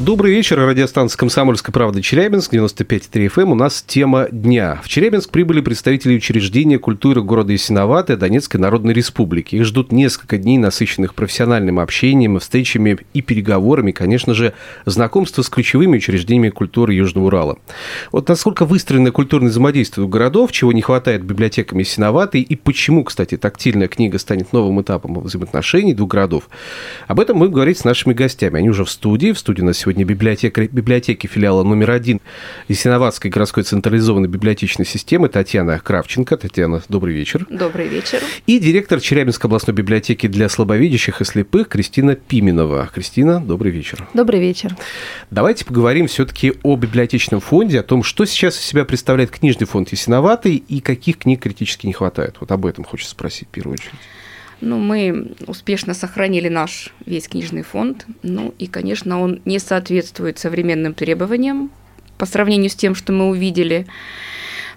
Добрый вечер. Радиостанция «Комсомольская правда» Челябинск, 95,3 FM. Эм. У нас тема дня. В Челябинск прибыли представители учреждения культуры города Ясиноваты Донецкой Народной Республики. Их ждут несколько дней, насыщенных профессиональным общением, встречами и переговорами, конечно же, знакомство с ключевыми учреждениями культуры Южного Урала. Вот насколько выстроено культурное взаимодействие у городов, чего не хватает библиотекам Ясиноватой, и почему, кстати, тактильная книга станет новым этапом взаимоотношений двух городов. Об этом мы говорим с нашими гостями. Они уже в студии. В студии у нас сегодня сегодня библиотека, библиотеки филиала номер один Ясиноватской городской централизованной библиотечной системы Татьяна Кравченко. Татьяна, добрый вечер. Добрый вечер. И директор Челябинской областной библиотеки для слабовидящих и слепых Кристина Пименова. Кристина, добрый вечер. Добрый вечер. Давайте поговорим все-таки о библиотечном фонде, о том, что сейчас из себя представляет книжный фонд Ясиноватый и каких книг критически не хватает. Вот об этом хочется спросить в первую очередь. Ну, мы успешно сохранили наш весь книжный фонд. Ну, и, конечно, он не соответствует современным требованиям по сравнению с тем, что мы увидели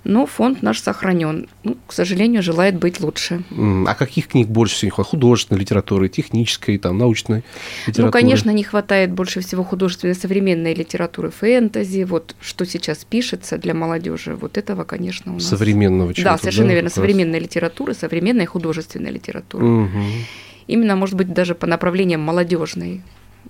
но фонд наш сохранен. Ну, к сожалению, желает быть лучше. А каких книг больше всего? Художественной литературы, технической, там, научной литературы? Ну, конечно, не хватает больше всего художественной современной литературы, фэнтези, вот что сейчас пишется для молодежи, вот этого, конечно, у нас... Современного чего-то, Да, совершенно да, верно, современной литературы, современной художественной литературы. Угу. Именно, может быть, даже по направлениям молодежной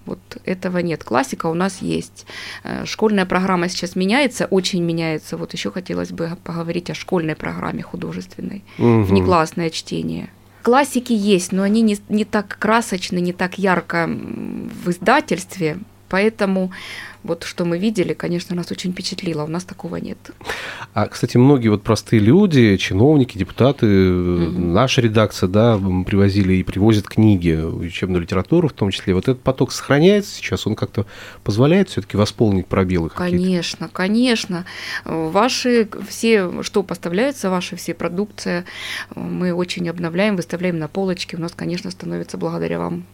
вот этого нет. Классика у нас есть. Э, школьная программа сейчас меняется, очень меняется. Вот еще хотелось бы поговорить о школьной программе художественной. Угу. Внеклассное чтение. Классики есть, но они не, не так красочны, не так ярко в издательстве, поэтому вот что мы видели, конечно, нас очень впечатлило. У нас такого нет. А, кстати, многие вот простые люди, чиновники, депутаты, угу. наша редакция, да, привозили и привозят книги, учебную литературу в том числе. Вот этот поток сохраняется сейчас, он как-то позволяет все-таки восполнить пробелы Конечно, конечно. Ваши все, что поставляется, ваши все продукция, мы очень обновляем, выставляем на полочке. У нас, конечно, становится благодаря вам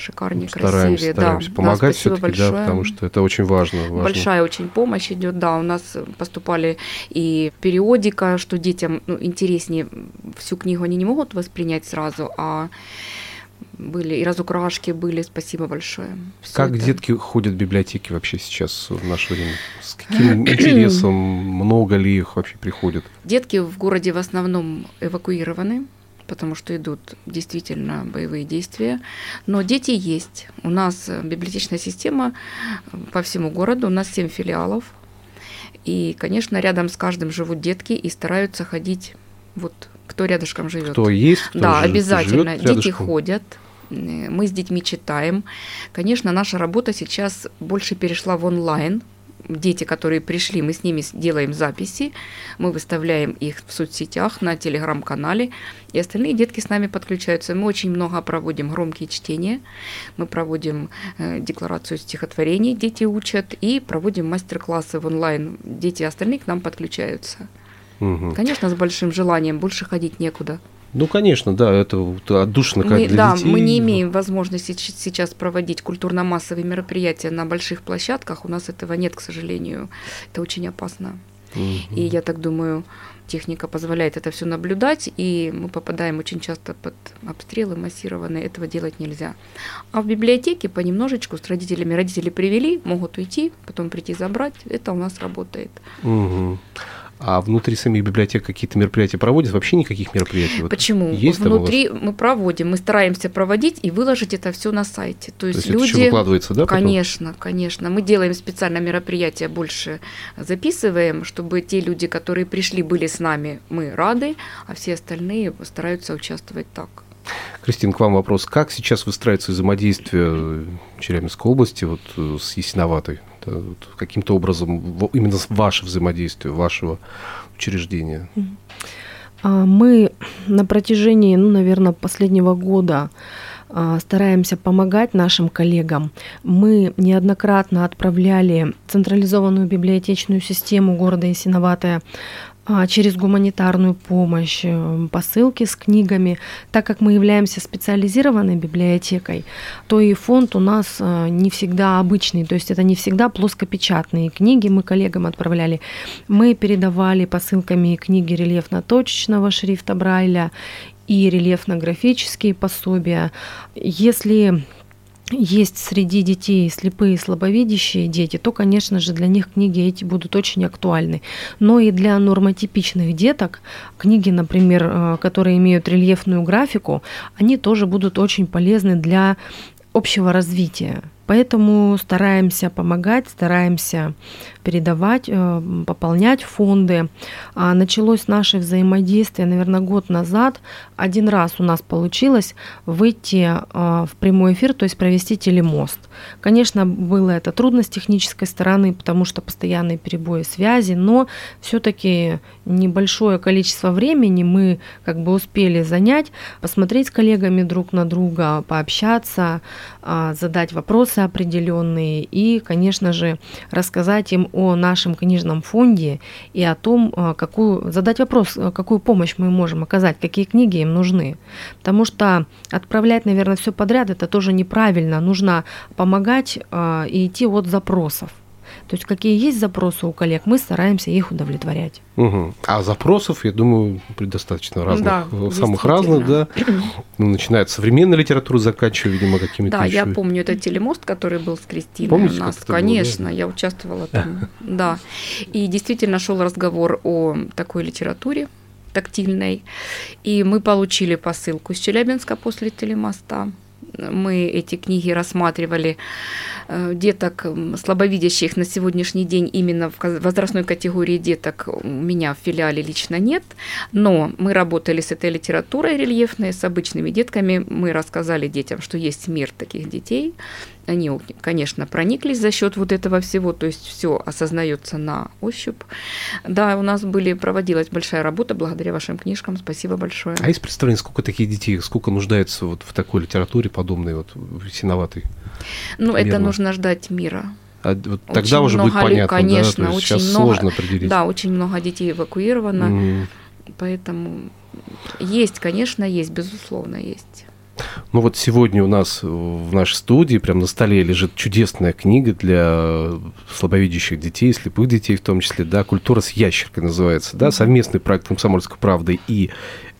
шикарнее, стараемся, красивее. Стараемся да. помогать да, все-таки, да, потому что это очень важно, важно. Большая очень помощь идет, да. У нас поступали и периодика, что детям ну, интереснее всю книгу они не могут воспринять сразу, а были и разукрашки были, спасибо большое. Всё как это. детки ходят в библиотеки вообще сейчас в наше время? С каким интересом, много ли их вообще приходят? Детки в городе в основном эвакуированы, потому что идут действительно боевые действия. Но дети есть. У нас библиотечная система э, по всему городу, у нас 7 филиалов. И, конечно, рядом с каждым живут детки и стараются ходить вот кто рядышком живет. Кто есть, кто Да, живет, обязательно. Живет Дети ходят, э, мы с детьми читаем. Конечно, наша работа сейчас больше перешла в онлайн, дети, которые пришли, мы с ними делаем записи, мы выставляем их в соцсетях, на телеграм-канале, и остальные детки с нами подключаются. Мы очень много проводим громкие чтения, мы проводим э, декларацию стихотворений, дети учат, и проводим мастер-классы в онлайн. Дети остальные к нам подключаются. Угу. Конечно, с большим желанием, больше ходить некуда. Ну, конечно, да, это отдушно как мы, для да, детей. мы не имеем возможности сейчас проводить культурно-массовые мероприятия на больших площадках. У нас этого нет, к сожалению. Это очень опасно. Угу. И я так думаю, техника позволяет это все наблюдать, и мы попадаем очень часто под обстрелы массированные. Этого делать нельзя. А в библиотеке понемножечку с родителями родители привели, могут уйти, потом прийти забрать. Это у нас работает. Угу. А внутри самих библиотек какие-то мероприятия проводят? Вообще никаких мероприятий? Почему? Есть внутри мы проводим, мы стараемся проводить и выложить это все на сайте. То есть, То есть люди... это выкладывается, да? Конечно, потом? конечно. Мы делаем специально мероприятия, больше записываем, чтобы те люди, которые пришли, были с нами, мы рады, а все остальные стараются участвовать так. Кристина, к вам вопрос. Как сейчас выстраивается взаимодействие Челябинской области вот, э, с Ясиноватой? Каким-то образом именно ваше взаимодействие, вашего учреждения? А, мы на протяжении, ну, наверное, последнего года а, стараемся помогать нашим коллегам. Мы неоднократно отправляли централизованную библиотечную систему города Исиноватая а, через гуманитарную помощь, э, посылки с книгами. Так как мы являемся специализированной библиотекой, то и фонд у нас э, не всегда обычный, то есть это не всегда плоскопечатные книги мы коллегам отправляли. Мы передавали посылками книги рельефно-точечного шрифта Брайля и рельефно-графические пособия. Если есть среди детей слепые и слабовидящие дети, то, конечно же, для них книги эти будут очень актуальны. Но и для нормотипичных деток книги, например, э, которые имеют рельефную графику, они тоже будут очень полезны для общего развития. Поэтому стараемся помогать, стараемся передавать, э, пополнять фонды. А началось наше взаимодействие, наверное, год назад. Один раз у нас получилось выйти э, в прямой эфир, то есть провести телемост. Конечно, было это трудно с технической стороны, потому что постоянные перебои связи, но все-таки небольшое количество времени мы как бы успели занять, посмотреть с коллегами друг на друга, пообщаться, а, задать вопросы определенные и, конечно же, рассказать им о нашем книжном фонде и о том, а, какую, задать вопрос, а, какую помощь мы можем оказать, какие книги им нужны. Потому что отправлять, наверное, все подряд это тоже неправильно. Нужно помогать и идти от запросов. То есть какие есть запросы у коллег, мы стараемся их удовлетворять. Угу. А запросов, я думаю, предостаточно разных, да, самых разных, да. Ну, начиная от современной литературы, заканчивая, видимо, какими-то Да, еще... я помню этот телемост, который был с Кристиной Помните, у нас. Конечно, было, да? я участвовала там. Да. И действительно шел разговор о такой литературе, тактильной. И мы получили посылку из Челябинска после телемоста. Мы эти книги рассматривали Э, деток слабовидящих на сегодняшний день именно в возрастной категории деток у меня в филиале лично нет, но мы работали с этой литературой рельефной, с обычными детками, мы рассказали детям, что есть мир таких детей, они, конечно, прониклись за счет вот этого всего, то есть все осознается на ощупь. Да, у нас были, проводилась большая работа благодаря вашим книжкам, спасибо большое. А есть представление, сколько таких детей, сколько нуждается вот в такой литературе подобной, вот синоватой? Ну, примерно? это нужно ждать мира. А вот тогда уже будет понятно, конечно, да? очень сейчас много, сложно определить. Да, очень много детей эвакуировано, mm. поэтому есть, конечно, есть, безусловно, есть. Ну вот сегодня у нас в нашей студии прям на столе лежит чудесная книга для слабовидящих детей, слепых детей в том числе, да, «Культура с ящеркой» называется, да, совместный проект «Комсомольской правды» и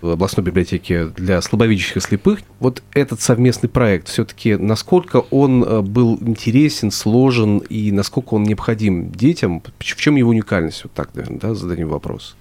областной библиотеке для слабовидящих и слепых. Вот этот совместный проект, все-таки насколько он э, был интересен, сложен и насколько он необходим детям? В чем его уникальность? Вот так, наверное, да, зададим вопрос.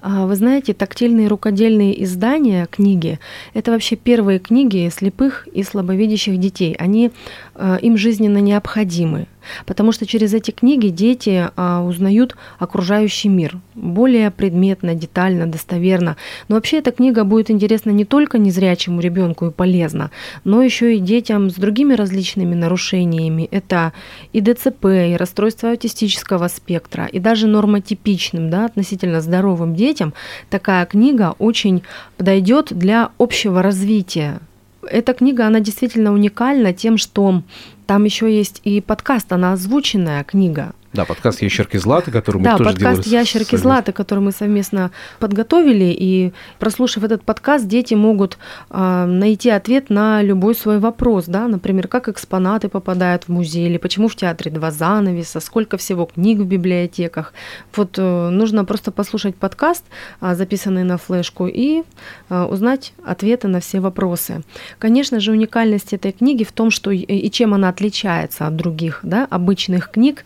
А, вы знаете, тактильные рукодельные издания книги – это вообще первые книги слепых и слабовидящих детей. Они э, им жизненно необходимы потому что через эти книги дети а, узнают окружающий мир более предметно, детально, достоверно. Но вообще эта книга будет интересна не только незрячему ребенку и полезна, но еще и детям с другими различными нарушениями. Это и ДЦП, и расстройство аутистического спектра, и даже нормотипичным, да, относительно здоровым детям такая книга очень подойдет для общего развития эта книга, она действительно уникальна тем, что там еще есть и подкаст, она озвученная книга. Да, подкаст «Ящерки Златы», который мы да, тоже подкаст «Ящерки Златы», который мы совместно подготовили. И прослушав этот подкаст, дети могут э, найти ответ на любой свой вопрос. Да? Например, как экспонаты попадают в музей, или почему в театре два занавеса, сколько всего книг в библиотеках. Вот э, нужно просто послушать подкаст, э, записанный на флешку, и э, узнать ответы на все вопросы. Конечно же, уникальность этой книги в том, что и чем она отличается от других да, обычных книг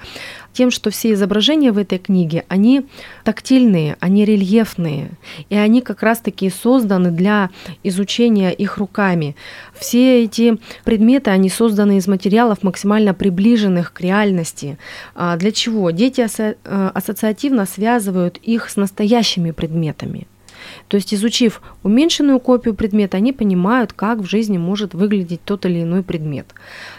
тем, что все изображения в этой книге, они тактильные, они рельефные, и они как раз-таки созданы для изучения их руками. Все эти предметы, они созданы из материалов, максимально приближенных к реальности. А для чего? Дети э, ассоциативно связывают их с настоящими предметами. То есть, изучив уменьшенную копию предмета, они понимают, как в жизни может выглядеть тот или иной предмет.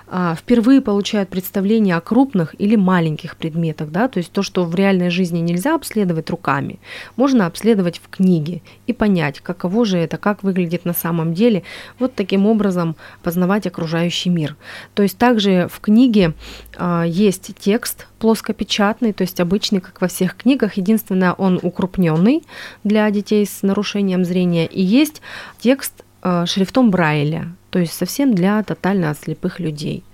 А, впервые получают представление о крупных или маленьких предметах, да, то есть то, что в реальной жизни нельзя обследовать руками, можно обследовать в книге и понять, каково же это, как выглядит на самом деле, вот таким образом познавать окружающий мир. То есть также в книге а, есть текст плоскопечатный, то есть обычный, как во всех книгах, единственное, он укрупненный для детей с нарушением зрения, и есть текст а, шрифтом Брайля, то есть совсем для тотально слепых людей.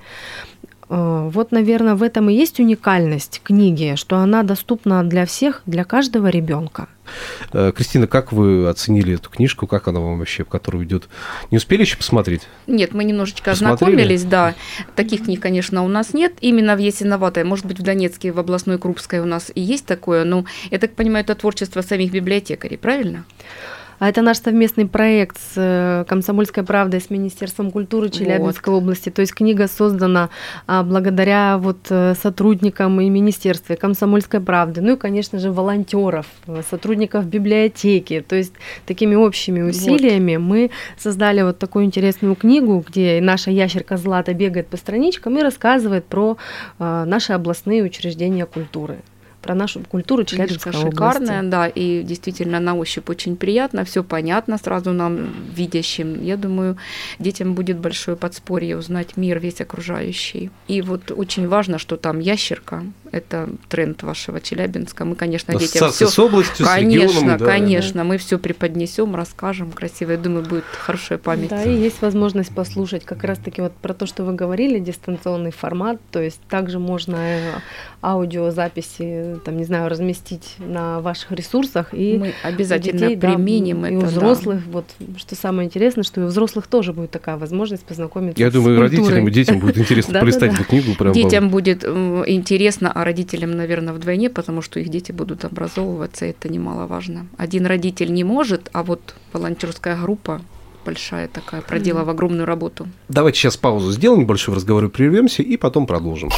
Э, вот, наверное, в этом и есть уникальность книги, что она доступна для всех, для каждого ребенка. Э, Кристина, как вы оценили эту книжку? Как она вам вообще, в которую идет? Не успели еще посмотреть? Нет, мы немножечко Посмотрели? ознакомились, да. Таких книг, конечно, у нас нет. Именно в Есиноватой, может быть, в Донецке, в областной Крупской у нас и есть такое, но я так понимаю, это творчество самих библиотекарей, правильно? А это наш совместный проект с э, «Комсомольской правдой», с Министерством культуры Челябинской вот. области. То есть книга создана а, благодаря вот э, сотрудникам и Министерства, и «Комсомольской правды», ну и, конечно же, волонтеров, сотрудников библиотеки. То есть такими общими усилиями вот. мы создали вот такую интересную книгу, где наша ящерка Злата бегает по страничкам и рассказывает про а, наши областные учреждения культуры про нашу культуру Челябинской области. шикарная, да, и действительно на ощупь очень приятно, все понятно сразу нам, видящим. Я думаю, детям будет большое подспорье узнать мир весь окружающий. И вот очень важно, что там ящерка, это тренд вашего Челябинска. Мы, конечно, детям все... с областью, конечно, с регионом, да, конечно, мы все преподнесем, расскажем красиво. Я думаю, будет хорошая память. Да, и есть возможность послушать как раз-таки вот про то, что вы говорили, дистанционный формат, то есть также можно э, аудиозаписи, там, не знаю, разместить на ваших ресурсах. И мы обязательно детей, применим да, это. И у взрослых, да. вот что самое интересное, что и у взрослых тоже будет такая возможность познакомиться Я думаю, культурой. родителям и детям будет интересно полистать эту книгу. Детям будет интересно, а родителям, наверное, вдвойне, потому что их дети будут образовываться, и это немаловажно. Один родитель не может, а вот волонтерская группа большая такая, проделав огромную работу. Давайте сейчас паузу сделаем, небольшой разговор и прервемся, и потом продолжим.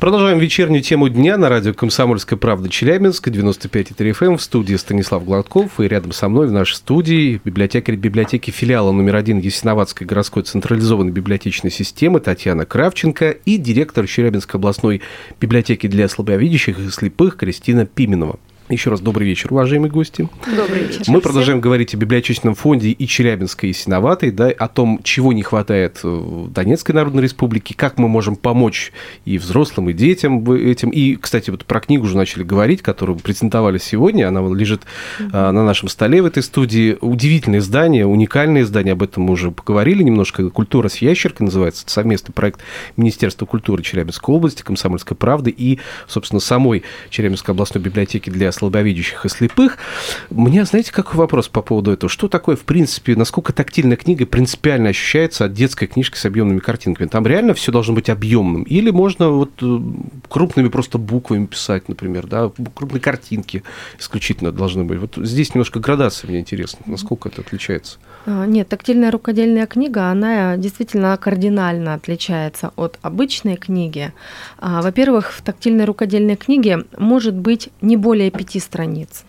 Продолжаем вечернюю тему дня на радио «Комсомольская правда» Челябинск, 95,3 FM, эм, в студии Станислав Гладков, и рядом со мной в нашей студии библиотекарь библиотеки филиала номер один Ясиноватской городской централизованной библиотечной системы Татьяна Кравченко и директор Челябинской областной библиотеки для слабовидящих и слепых Кристина Пименова. Еще раз добрый вечер, уважаемые гости. Добрый вечер. Мы продолжаем всем. говорить о библиотечном фонде и Челябинской, и Синоватой, да, о том, чего не хватает в Донецкой Народной Республике, как мы можем помочь и взрослым, и детям этим. И, кстати, вот про книгу уже начали говорить, которую презентовали сегодня. Она лежит mm-hmm. на нашем столе в этой студии. Удивительное издание, уникальное издание, об этом мы уже поговорили немножко. «Культура с ящеркой» называется. Это совместный проект Министерства культуры Челябинской области, Комсомольской правды и, собственно, самой Челябинской областной библиотеки для слабовидящих и слепых. Меня, знаете, какой вопрос по поводу этого? Что такое, в принципе, насколько тактильная книга принципиально ощущается от детской книжки с объемными картинками? Там реально все должно быть объемным? Или можно вот э, крупными просто буквами писать, например, да, крупные картинки исключительно должны быть? Вот здесь немножко градация мне интересно, насколько это отличается. А, нет, тактильная рукодельная книга, она действительно кардинально отличается от обычной книги. А, во-первых, в тактильной рукодельной книге может быть не более пяти страниц.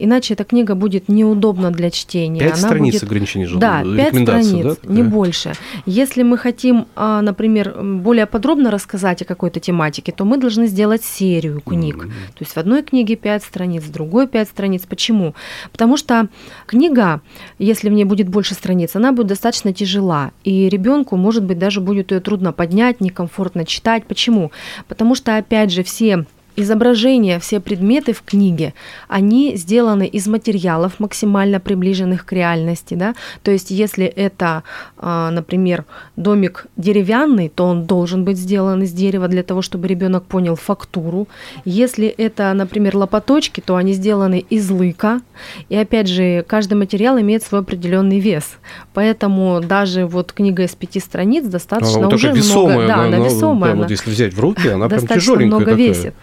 Иначе эта книга будет неудобна для чтения. Пять она страниц будет... ограничений же Да, пять страниц, да? не да. больше. Если мы хотим, а, например, более подробно рассказать о какой-то тематике, то мы должны сделать серию книг. Mm-hmm. То есть в одной книге пять страниц, в другой пять страниц. Почему? Потому что книга, если в ней будет больше страниц, она будет достаточно тяжела, и ребенку, может быть, даже будет ее трудно поднять, некомфортно читать. Почему? Потому что, опять же, все изображения, все предметы в книге, они сделаны из материалов, максимально приближенных к реальности. Да? То есть если это, а, например, домик деревянный, то он должен быть сделан из дерева для того, чтобы ребенок понял фактуру. Если это, например, лопаточки, то они сделаны из лыка. И опять же, каждый материал имеет свой определенный вес. Поэтому даже вот книга из пяти страниц достаточно а, уже весомая, много. Да, она, она весомая. Да, вот если взять в руки, она прям тяжеленькая много такая. весит.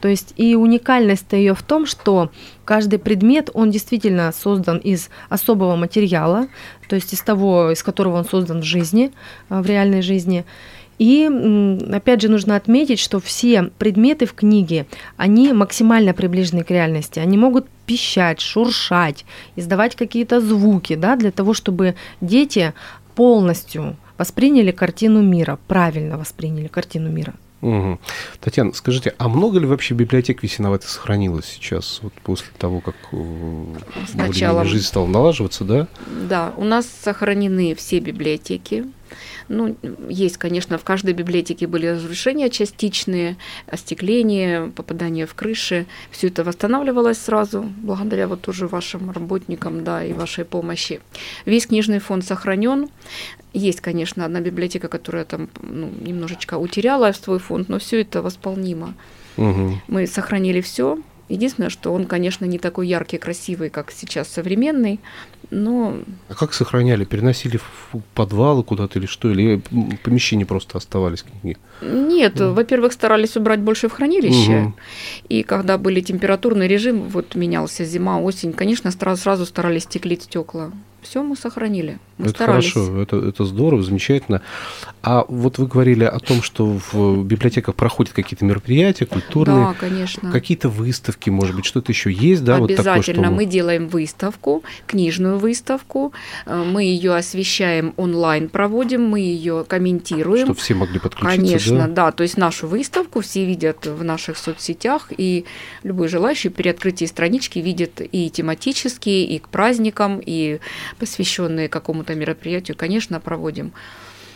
То есть и уникальность ее в том, что каждый предмет, он действительно создан из особого материала, то есть из того, из которого он создан в жизни, а, в реальной жизни. И опять же нужно отметить, что все предметы в книге, они максимально приближены к реальности. Они могут пищать, шуршать, издавать какие-то звуки, да, для того, чтобы дети полностью восприняли картину мира, правильно восприняли картину мира. Угу. Татьяна, скажите, а много ли вообще библиотек Весиноватой сохранилось сейчас, вот после того, как э, Сначала... жизнь стала налаживаться, да? Да, у нас сохранены все библиотеки. Ну, есть, конечно, в каждой библиотеке были разрушения частичные, остекление, попадание в крыши. Все это восстанавливалось сразу, благодаря вот тоже вашим работникам, да, и вашей помощи. Весь книжный фонд сохранен. Есть, конечно, одна библиотека, которая там ну, немножечко утеряла свой фонд, но все это восполнимо. Угу. Мы сохранили все, Единственное, что он, конечно, не такой яркий, красивый, как сейчас современный, но... А как сохраняли? Переносили в подвалы куда-то или что? Или помещения просто оставались книги? Нет, mm. во-первых, старались убрать больше в хранилище. Угу. И когда были температурный режим, вот менялся зима, осень, конечно, сразу старались стеклить стекла все мы сохранили. Мы это старались. хорошо, это, это здорово, замечательно. А вот вы говорили о том, что в библиотеках проходят какие-то мероприятия культурные. Да, конечно. Какие-то выставки, может быть, что-то еще есть, да? Обязательно. Вот такое, что... Мы делаем выставку, книжную выставку. Э, мы ее освещаем онлайн, проводим, мы ее комментируем. Чтобы все могли подключиться, Конечно, да? да. То есть нашу выставку все видят в наших соцсетях, и любой желающий при открытии странички видит и тематические, и к праздникам, и посвященные какому-то мероприятию, конечно, проводим.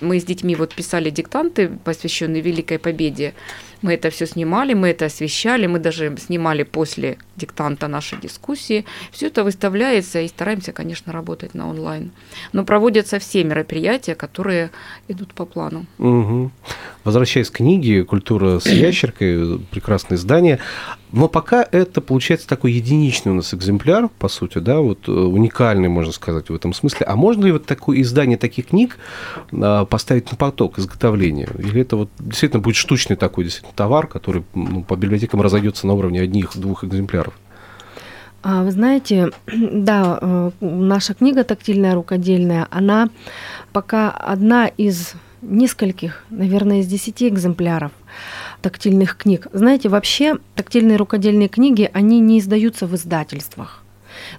Мы с детьми вот писали диктанты, посвященные Великой Победе. Мы это все снимали, мы это освещали, мы даже снимали после диктанта нашей дискуссии. Все это выставляется и стараемся, конечно, работать на онлайн. Но проводятся все мероприятия, которые идут по плану. Угу. Возвращаясь к книге «Культура с ящеркой», прекрасное издание. Но пока это получается такой единичный у нас экземпляр, по сути, да, вот э, уникальный, можно сказать, в этом смысле. А можно ли вот такое издание таких книг а, поставить на поток изготовления? Или это вот действительно будет штучный такой действительно товар, который ну, по библиотекам разойдется на уровне одних-двух экземпляров? А, вы знаете, да, э, наша книга «Тактильная рукодельная», она пока одна из нескольких, наверное, из десяти экземпляров тактильных книг. Знаете, вообще тактильные рукодельные книги, они не издаются в издательствах.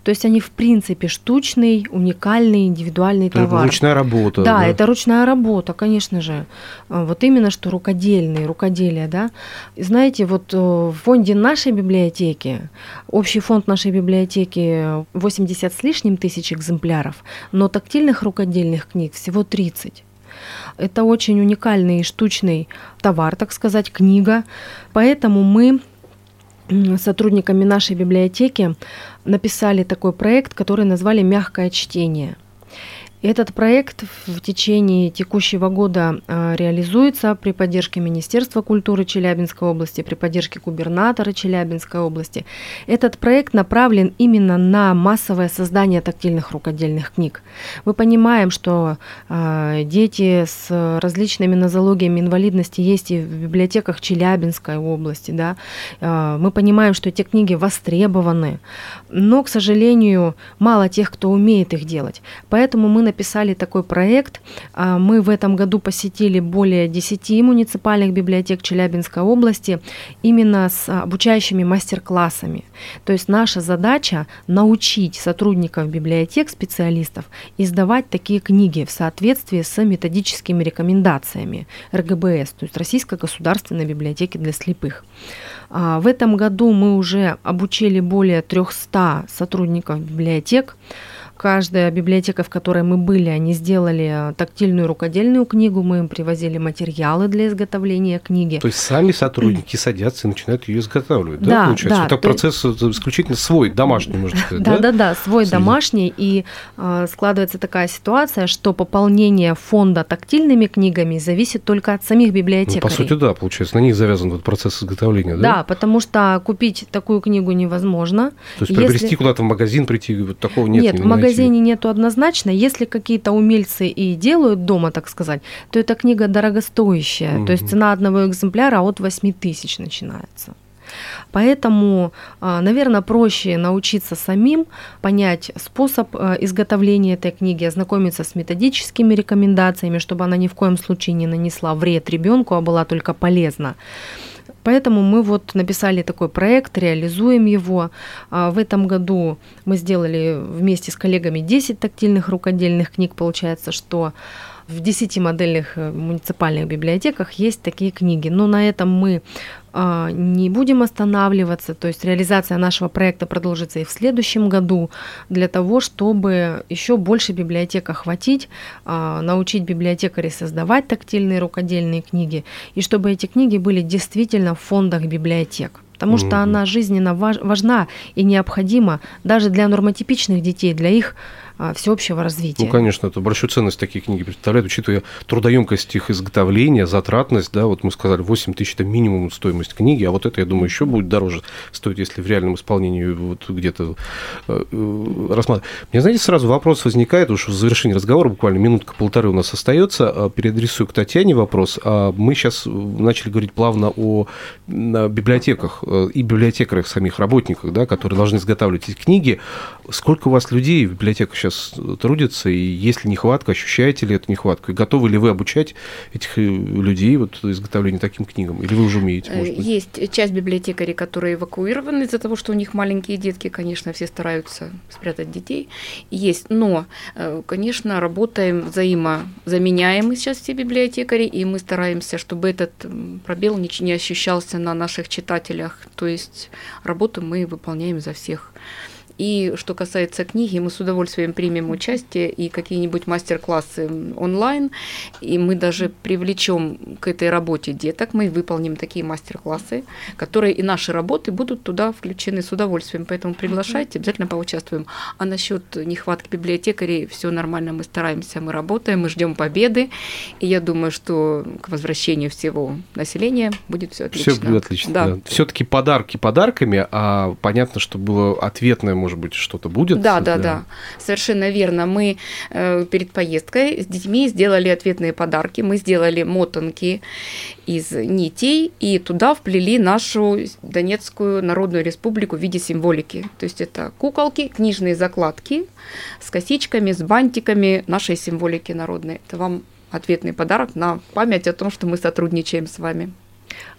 То есть они в принципе штучный, уникальный, индивидуальный это товар. Это ручная работа. Да, да, это ручная работа, конечно же. А, вот именно что рукодельные, рукоделие, да. Знаете, вот э, в фонде нашей библиотеки, общий фонд нашей библиотеки 80 с лишним тысяч экземпляров, но тактильных рукодельных книг всего 30. Это очень уникальный штучный товар, так сказать, книга. Поэтому мы сотрудниками нашей библиотеки написали такой проект, который назвали «Мягкое чтение». Этот проект в течение текущего года а, реализуется при поддержке Министерства культуры Челябинской области, при поддержке губернатора Челябинской области. Этот проект направлен именно на массовое создание тактильных рукодельных книг. Мы понимаем, что э, дети с различными нозологиями инвалидности есть и в библиотеках Челябинской области. Да? Э, мы понимаем, что эти книги востребованы, но, к сожалению, мало тех, кто умеет их делать. Поэтому мы написали такой проект. А, мы в этом году посетили более 10 муниципальных библиотек Челябинской области именно с обучающими мастер-классами. То есть наша задача научить сотрудников библиотек, специалистов, издавать такие книги в соответствии с методическими рекомендациями РГБС, то есть Российской государственной библиотеки для слепых. А, в этом году мы уже обучили более 300 сотрудников библиотек. Каждая библиотека, в которой мы были, они сделали тактильную рукодельную книгу, мы им привозили материалы для изготовления книги. То есть сами сотрудники садятся и начинают ее изготавливать, да, да получается? Да, вот так процесс исключительно свой, домашний, можно сказать, да? Да, да, да, свой Среди... домашний, и э, складывается такая ситуация, что пополнение фонда тактильными книгами зависит только от самих библиотекарей. Ну, по сути, да, получается, на них завязан этот процесс изготовления, да? Да, потому что купить такую книгу невозможно. То есть приобрести Если... куда-то в магазин прийти, вот такого нет? Нет, в магазин магазине нету однозначно. Если какие-то умельцы и делают дома, так сказать, то эта книга дорогостоящая. Угу. То есть цена одного экземпляра от 8 тысяч начинается. Поэтому, а, наверное, проще научиться самим, понять способ а, изготовления этой книги, ознакомиться с методическими рекомендациями, чтобы она ни в коем случае не нанесла вред ребенку, а была только полезна. Поэтому мы вот написали такой проект, реализуем его. А, в этом году мы сделали вместе с коллегами 10 тактильных рукодельных книг. Получается, что в 10 модельных э, муниципальных библиотеках есть такие книги. Но на этом мы не будем останавливаться, то есть реализация нашего проекта продолжится и в следующем году для того, чтобы еще больше библиотек охватить, а, научить библиотекарей создавать тактильные рукодельные книги, и чтобы эти книги были действительно в фондах библиотек. Потому что она жизненно важна и необходима даже для нормотипичных детей, для их а, всеобщего развития. Ну, конечно, это большую ценность такие книги представляют, учитывая трудоемкость их изготовления, затратность, да, вот мы сказали, 8 тысяч – это минимум стоимость книги, а вот это, я думаю, еще будет дороже стоить, если в реальном исполнении вот где-то э, э, рассматривать. Мне, знаете, сразу вопрос возникает, уж в завершении разговора, буквально минутка-полторы у нас остается, а, переадресую к Татьяне вопрос. А мы сейчас начали говорить плавно о библиотеках э, и библиотекарях самих работниках, да, которые должны изготавливать эти книги. Сколько у вас людей в библиотеках сейчас трудится, и есть ли нехватка, ощущаете ли эту нехватку, и готовы ли вы обучать этих людей вот изготовлению таким книгам, или вы уже умеете? Может быть? Есть часть библиотекарей, которые эвакуированы из-за того, что у них маленькие детки, конечно, все стараются спрятать детей. Есть, но, э, конечно, работаем взаимозаменяемы сейчас все библиотекари, и мы стараемся, чтобы этот пробел не ощущался на наших читателях. То есть работу мы выполняем за всех. И что касается книги, мы с удовольствием примем участие и какие-нибудь мастер-классы онлайн. И мы даже привлечем к этой работе деток. Мы выполним такие мастер-классы, которые и наши работы будут туда включены с удовольствием. Поэтому приглашайте, обязательно поучаствуем. А насчет нехватки библиотекарей все нормально, мы стараемся, мы работаем, мы ждем победы. И я думаю, что к возвращению всего населения будет все отлично. Все будет отлично. Да. Да. Все-таки подарки подарками, а понятно, что было ответное, может быть, что-то будет. Да, да, да, совершенно верно. Мы э, перед поездкой с детьми сделали ответные подарки. Мы сделали мотанки из нитей и туда вплели нашу Донецкую Народную Республику в виде символики. То есть это куколки, книжные закладки с косичками, с бантиками нашей символики народной. Это вам ответный подарок на память о том, что мы сотрудничаем с вами.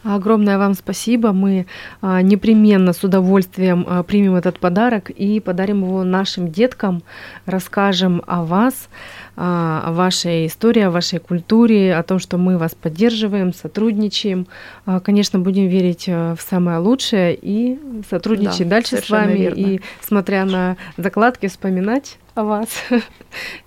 Огромное вам спасибо. Мы а, непременно с удовольствием а, примем этот подарок и подарим его нашим деткам, расскажем о вас, а, о вашей истории, о вашей культуре, о том, что мы вас поддерживаем, сотрудничаем. Конечно, будем верить в самое лучшее и сотрудничать да, дальше с вами. Верно. И смотря на закладки, вспоминать о вас.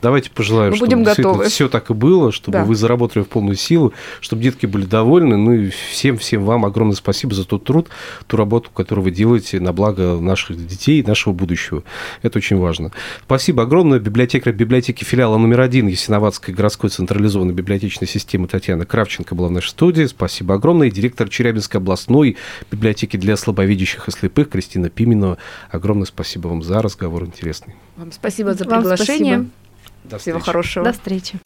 Давайте пожелаем, Мы чтобы будем готовы. все так и было, чтобы да. вы заработали в полную силу, чтобы детки были довольны. Ну и всем, всем вам огромное спасибо за тот труд, ту работу, которую вы делаете на благо наших детей и нашего будущего. Это очень важно. Спасибо огромное. Библиотекарь библиотеки филиала номер один Ясиноватской городской централизованной библиотечной системы Татьяна Кравченко была в нашей студии. Спасибо огромное. И директор Челябинской областной библиотеки для слабовидящих и слепых Кристина Пименова. Огромное спасибо вам за разговор интересный. Вам спасибо за приглашение. До Всего хорошего. До встречи.